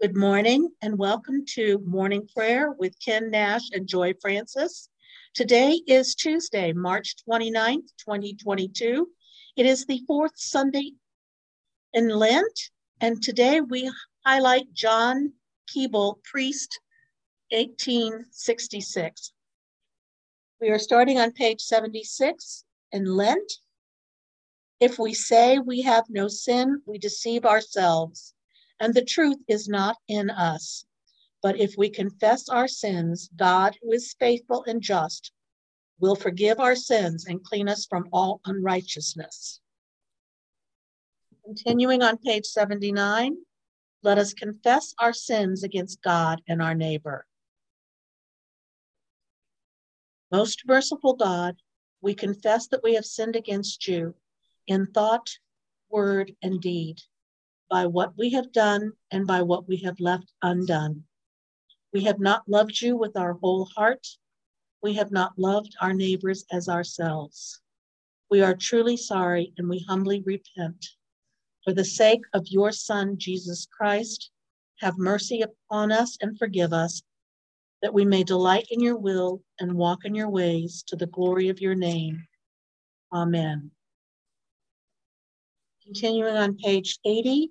Good morning and welcome to morning prayer with Ken Nash and Joy Francis. Today is Tuesday, March 29th, 2022. It is the fourth Sunday in Lent, and today we highlight John Keble, priest, 1866. We are starting on page 76 in Lent. If we say we have no sin, we deceive ourselves and the truth is not in us. But if we confess our sins, God, who is faithful and just, will forgive our sins and clean us from all unrighteousness. Continuing on page 79, let us confess our sins against God and our neighbor. Most merciful God, we confess that we have sinned against you in thought, word, and deed by what we have done and by what we have left undone. We have not loved you with our whole heart. We have not loved our neighbors as ourselves. We are truly sorry and we humbly repent. For the sake of your Son, Jesus Christ, have mercy upon us and forgive us, that we may delight in your will and walk in your ways to the glory of your name. Amen. Continuing on page 80,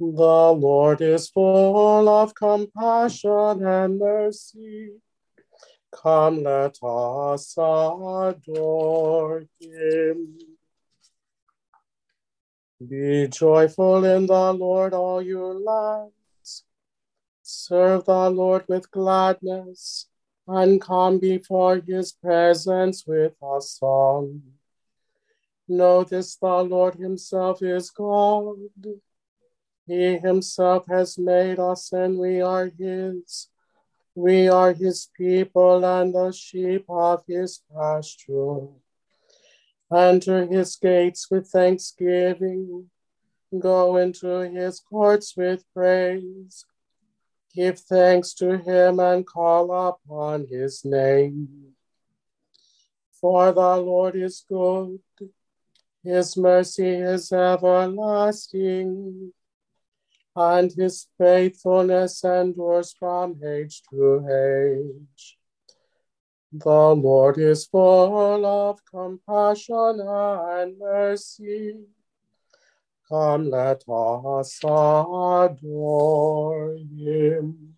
The Lord is full of compassion and mercy. Come, let us adore him. Be joyful in the Lord, all your lands. Serve the Lord with gladness and come before his presence with a song. This the Lord himself is God. He himself has made us, and we are his. We are his people and the sheep of his pasture. Enter his gates with thanksgiving. Go into his courts with praise. Give thanks to him and call upon his name. For the Lord is good, his mercy is everlasting and his faithfulness endures from age to age. The Lord is full of compassion and mercy. Come, let us adore him.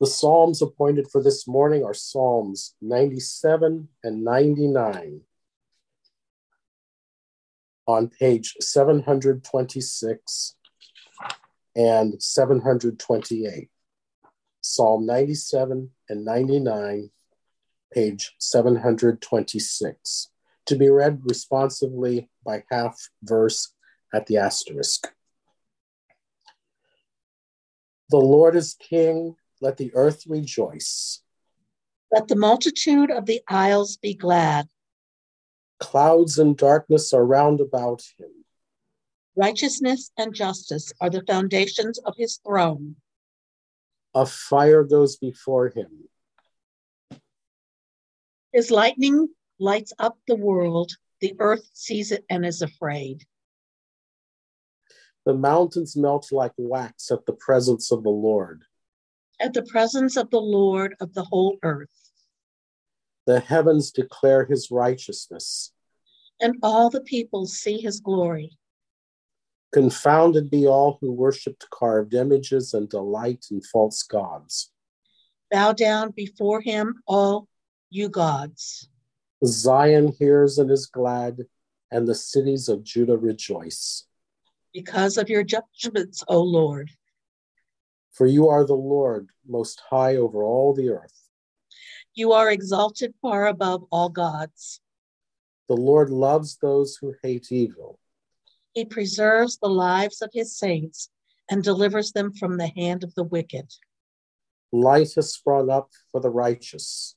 The Psalms appointed for this morning are Psalms 97 and 99 on page 726 and 728. Psalm 97 and 99, page 726, to be read responsively by half verse at the asterisk. The Lord is King, let the earth rejoice. Let the multitude of the isles be glad. Clouds and darkness are round about him. Righteousness and justice are the foundations of his throne. A fire goes before him. His lightning lights up the world. The earth sees it and is afraid. The mountains melt like wax at the presence of the Lord. At the presence of the Lord of the whole earth. The heavens declare his righteousness. And all the peoples see his glory. Confounded be all who worshipped carved images and delight in false gods. Bow down before him, all you gods. Zion hears and is glad, and the cities of Judah rejoice. Because of your judgments, O Lord. For you are the Lord, most high over all the earth. You are exalted far above all gods. The Lord loves those who hate evil He preserves the lives of his saints and delivers them from the hand of the wicked. Light has sprung up for the righteous,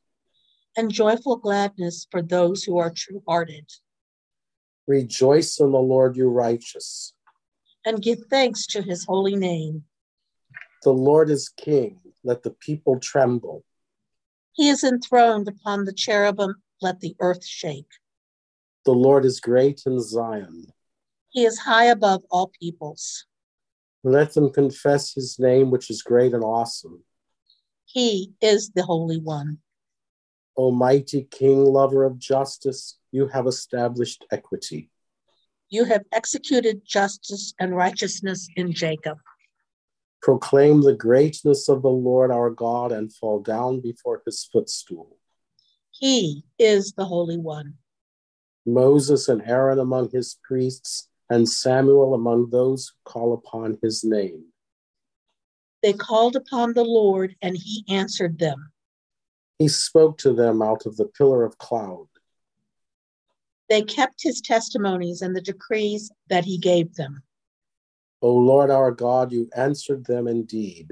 and joyful gladness for those who are true hearted. Rejoice in the Lord, you righteous, and give thanks to his holy name. The Lord is king, let the people tremble. He is enthroned upon the cherubim, let the earth shake. The Lord is great in Zion. He is high above all peoples. Let them confess his name, which is great and awesome. He is the Holy One. Almighty King, lover of justice, you have established equity. You have executed justice and righteousness in Jacob. Proclaim the greatness of the Lord our God and fall down before his footstool. He is the Holy One. Moses and Aaron among his priests, and Samuel among those who call upon his name. They called upon the Lord, and he answered them. He spoke to them out of the pillar of cloud. They kept his testimonies and the decrees that he gave them. O Lord our God, you answered them indeed.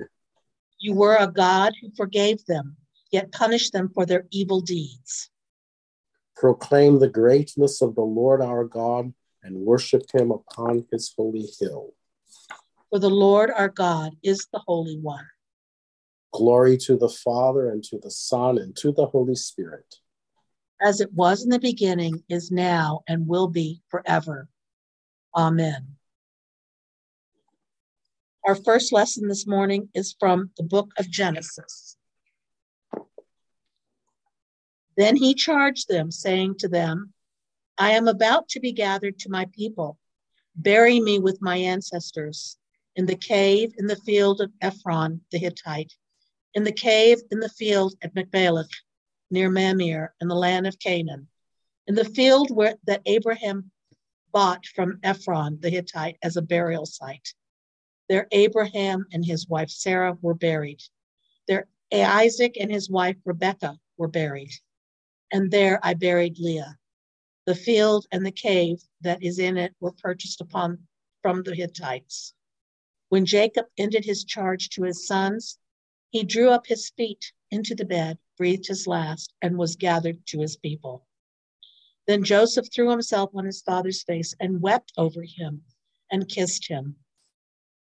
You were a God who forgave them, yet punished them for their evil deeds. Proclaim the greatness of the Lord our God and worship him upon his holy hill. For the Lord our God is the Holy One. Glory to the Father, and to the Son, and to the Holy Spirit. As it was in the beginning, is now, and will be forever. Amen. Our first lesson this morning is from the book of Genesis. Then he charged them, saying to them, I am about to be gathered to my people. Bury me with my ancestors in the cave in the field of Ephron the Hittite, in the cave in the field at Machpelah, near Mamre, in the land of Canaan, in the field where that Abraham bought from Ephron the Hittite as a burial site. There Abraham and his wife Sarah were buried. There Isaac and his wife Rebekah were buried. And there I buried Leah. The field and the cave that is in it were purchased upon from the Hittites. When Jacob ended his charge to his sons, he drew up his feet into the bed, breathed his last, and was gathered to his people. Then Joseph threw himself on his father's face and wept over him and kissed him.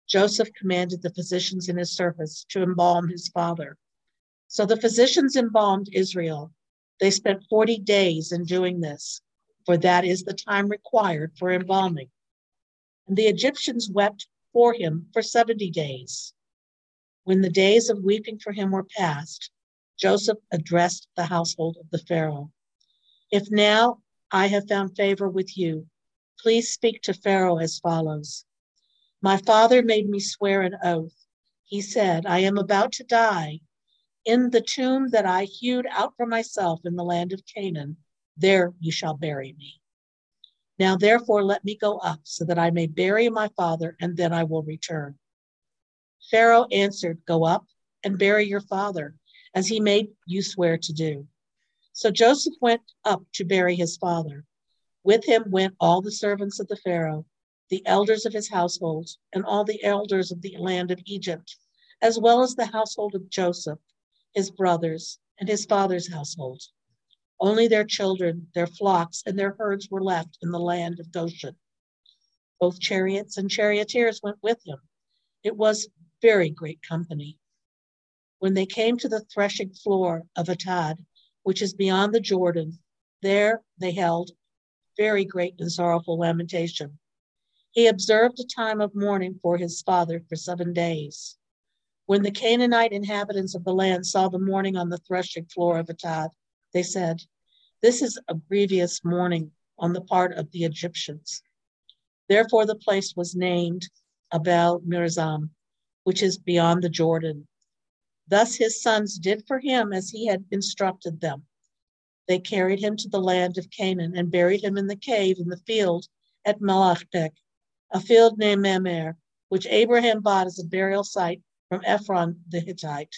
Joseph commanded the physicians in his service to embalm his father. So the physicians embalmed Israel. They spent 40 days in doing this for that is the time required for embalming. And the Egyptians wept for him for 70 days. When the days of weeping for him were past, Joseph addressed the household of the Pharaoh. If now I have found favor with you, please speak to Pharaoh as follows. My father made me swear an oath. He said, I am about to die. In the tomb that I hewed out for myself in the land of Canaan, there you shall bury me. Now, therefore, let me go up so that I may bury my father, and then I will return. Pharaoh answered, Go up and bury your father, as he made you swear to do. So Joseph went up to bury his father. With him went all the servants of the Pharaoh, the elders of his household, and all the elders of the land of Egypt, as well as the household of Joseph, his brothers, and his father's household. Only their children, their flocks, and their herds were left in the land of Goshen. Both chariots and charioteers went with him. It was very great company. When they came to the threshing floor of Atad, which is beyond the Jordan, there they held very great and sorrowful lamentation. He observed a time of mourning for his father for seven days. When the Canaanite inhabitants of the land saw the mourning on the threshing floor of Atad, they said, This is a grievous mourning on the part of the Egyptians. Therefore, the place was named Abel Mizraim, which is beyond the Jordan. Thus his sons did for him as he had instructed them. They carried him to the land of Canaan and buried him in the cave in the field at Malachpek, a field named Mamre, which Abraham bought as a burial site from Ephron the Hittite.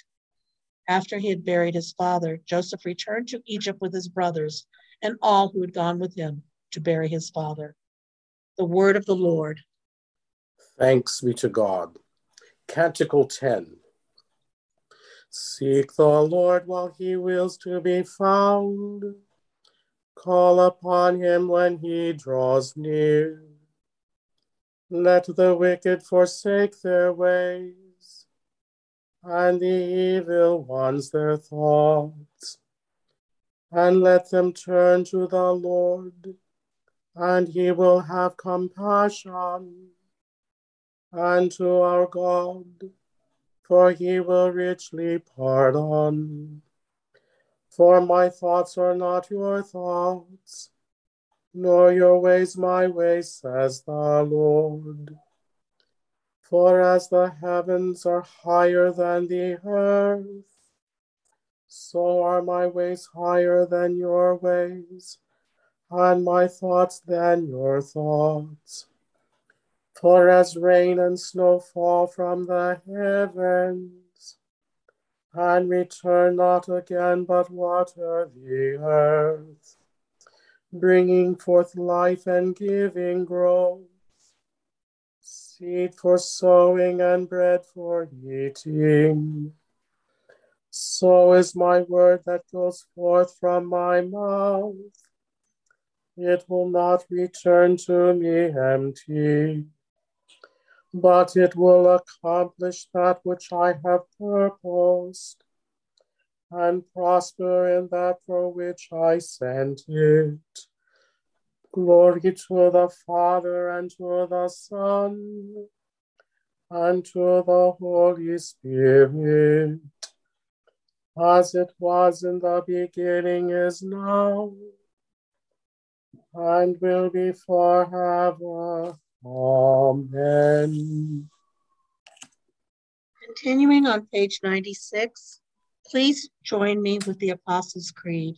After he had buried his father, Joseph returned to Egypt with his brothers and all who had gone with him to bury his father. the word of the Lord. Thanks be to God. Canticle 10. Seek the Lord while he wills to be found. Call upon him when he draws near. Let the wicked forsake their ways, and the evil ones their thoughts. And let them turn to the Lord, and he will have compassion. And to our God, for he will richly pardon. For my thoughts are not your thoughts, nor your ways my ways, says the Lord. For as the heavens are higher than the earth, so are my ways higher than your ways, and my thoughts than your thoughts. For as rain and snow fall from the heavens, and return not again, but water the earth, bringing forth life and giving growth, seed for sowing and bread for eating. So is my word that goes forth from my mouth. It will not return to me empty but it will accomplish that which I have purposed and prosper in that for which I sent it. Glory to the Father and to the Son and to the Holy Spirit, as it was in the beginning, is now, and will be forever. Amen. Continuing on page 96, please join me with the Apostles' Creed.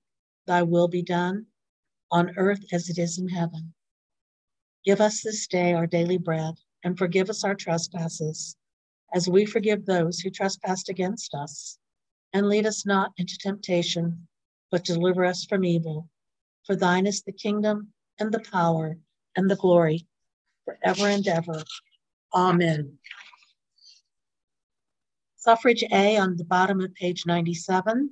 thy will be done, on earth as it is in heaven. Give us this day our daily bread, and forgive us our trespasses, as we forgive those who trespass against us. And lead us not into temptation, but deliver us from evil. For thine is the kingdom and the power and the glory forever and ever. Amen. Suffrage A on the bottom of page 97.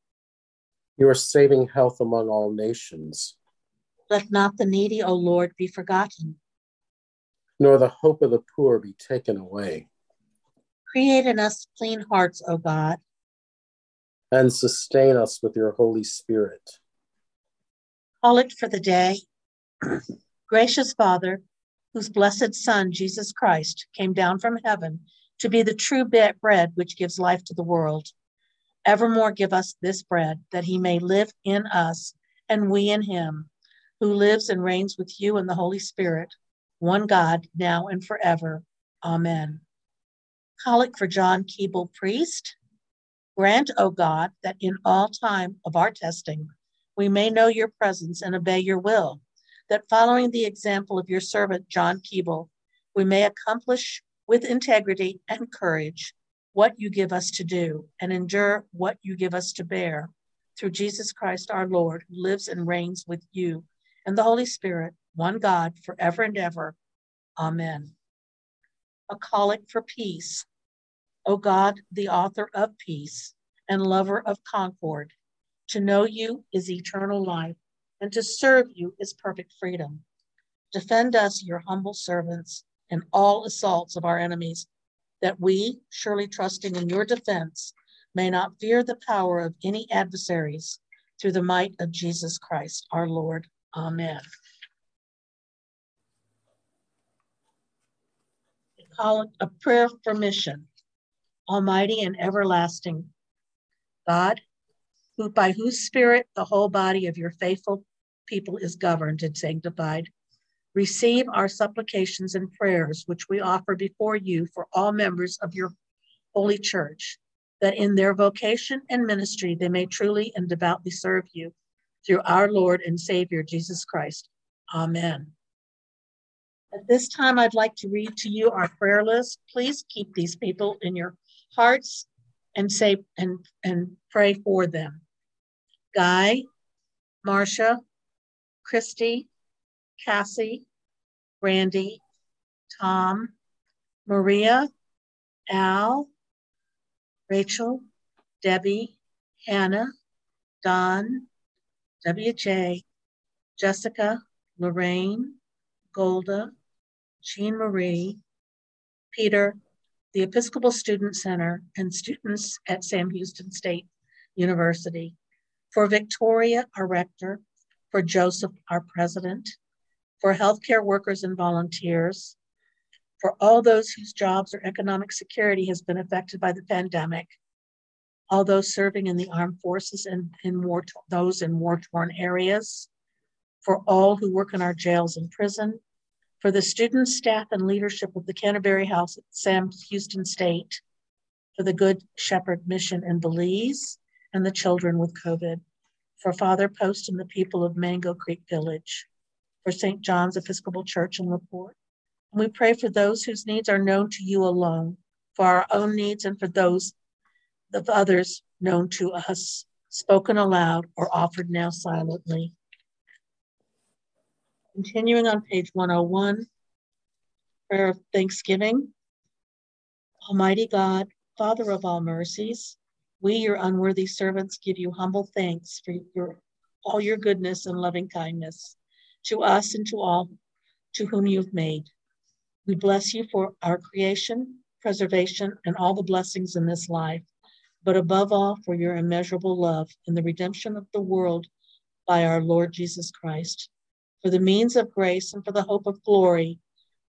You are saving health among all nations. Let not the needy, O Lord, be forgotten. Nor the hope of the poor be taken away. Create in us clean hearts, O God and sustain us with your Holy Spirit. Collect for the day. Gracious Father, whose blessed Son, Jesus Christ, came down from heaven to be the true bread which gives life to the world, evermore give us this bread, that he may live in us and we in him, who lives and reigns with you in the Holy Spirit, one God, now and forever. Amen. Collect for John Keble, priest. Grant, O God, that in all time of our testing we may know your presence and obey your will, that following the example of your servant John Keble, we may accomplish with integrity and courage what you give us to do and endure what you give us to bear through Jesus Christ our Lord, who lives and reigns with you and the Holy Spirit, one God, forever and ever. Amen. A collect for peace. O God, the author of peace and lover of concord, to know you is eternal life, and to serve you is perfect freedom. Defend us, your humble servants, in all assaults of our enemies, that we, surely trusting in your defense, may not fear the power of any adversaries through the might of Jesus Christ our Lord. Amen. Call it a prayer for mission. Almighty and everlasting God, who by whose spirit the whole body of your faithful people is governed and sanctified, receive our supplications and prayers, which we offer before you for all members of your holy church, that in their vocation and ministry they may truly and devoutly serve you through our Lord and Savior, Jesus Christ. Amen. At this time, I'd like to read to you our prayer list. Please keep these people in your hearts and say and, and pray for them. Guy, Marcia, Christy, Cassie, Randy, Tom, Maria, Al, Rachel, Debbie, Hannah, Don, WJ, Jessica, Lorraine, Golda, Jean Marie, Peter, the Episcopal Student Center, and students at Sam Houston State University. For Victoria, our rector, for Joseph, our president, for healthcare workers and volunteers, for all those whose jobs or economic security has been affected by the pandemic, all those serving in the armed forces and in war, those in war-torn areas, for all who work in our jails and prison, for the students, staff, and leadership of the Canterbury House at Sam Houston State, for the Good Shepherd Mission in Belize, and the children with COVID, for Father Post and the people of Mango Creek Village, for St. John's Episcopal Church in LaPorte. And we pray for those whose needs are known to you alone, for our own needs and for those of others known to us, spoken aloud or offered now silently. Continuing on page 101, prayer of thanksgiving. Almighty God, Father of all mercies, we, your unworthy servants, give you humble thanks for your, all your goodness and loving kindness to us and to all to whom you've made. We bless you for our creation, preservation, and all the blessings in this life but above all for your immeasurable love and the redemption of the world by our Lord Jesus Christ, for the means of grace and for the hope of glory.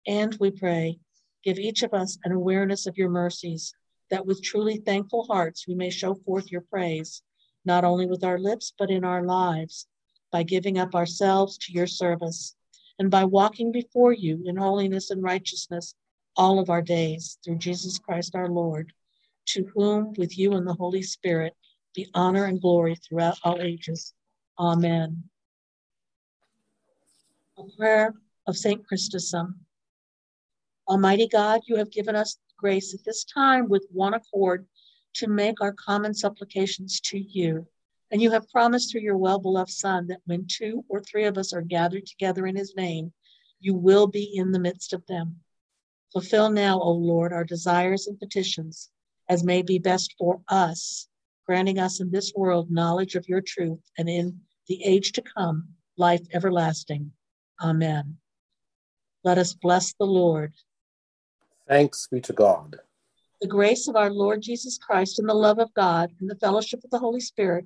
And we pray, give each of us an awareness of your mercies, that with truly thankful hearts we may show forth your praise, not only with our lips, but in our lives, by giving up ourselves to your service, and by walking before you in holiness and righteousness all of our days, through Jesus Christ our Lord to whom, with you and the Holy Spirit, be honor and glory throughout all ages. Amen. A prayer of St. Chrysostom. Almighty God, you have given us grace at this time with one accord to make our common supplications to you. And you have promised through your well beloved Son that when two or three of us are gathered together in his name, you will be in the midst of them. Fulfill now, O Lord, our desires and petitions as may be best for us, granting us in this world knowledge of your truth and in the age to come, life everlasting. Amen. Let us bless the Lord. Thanks be to God. The grace of our Lord Jesus Christ and the love of God and the fellowship of the Holy Spirit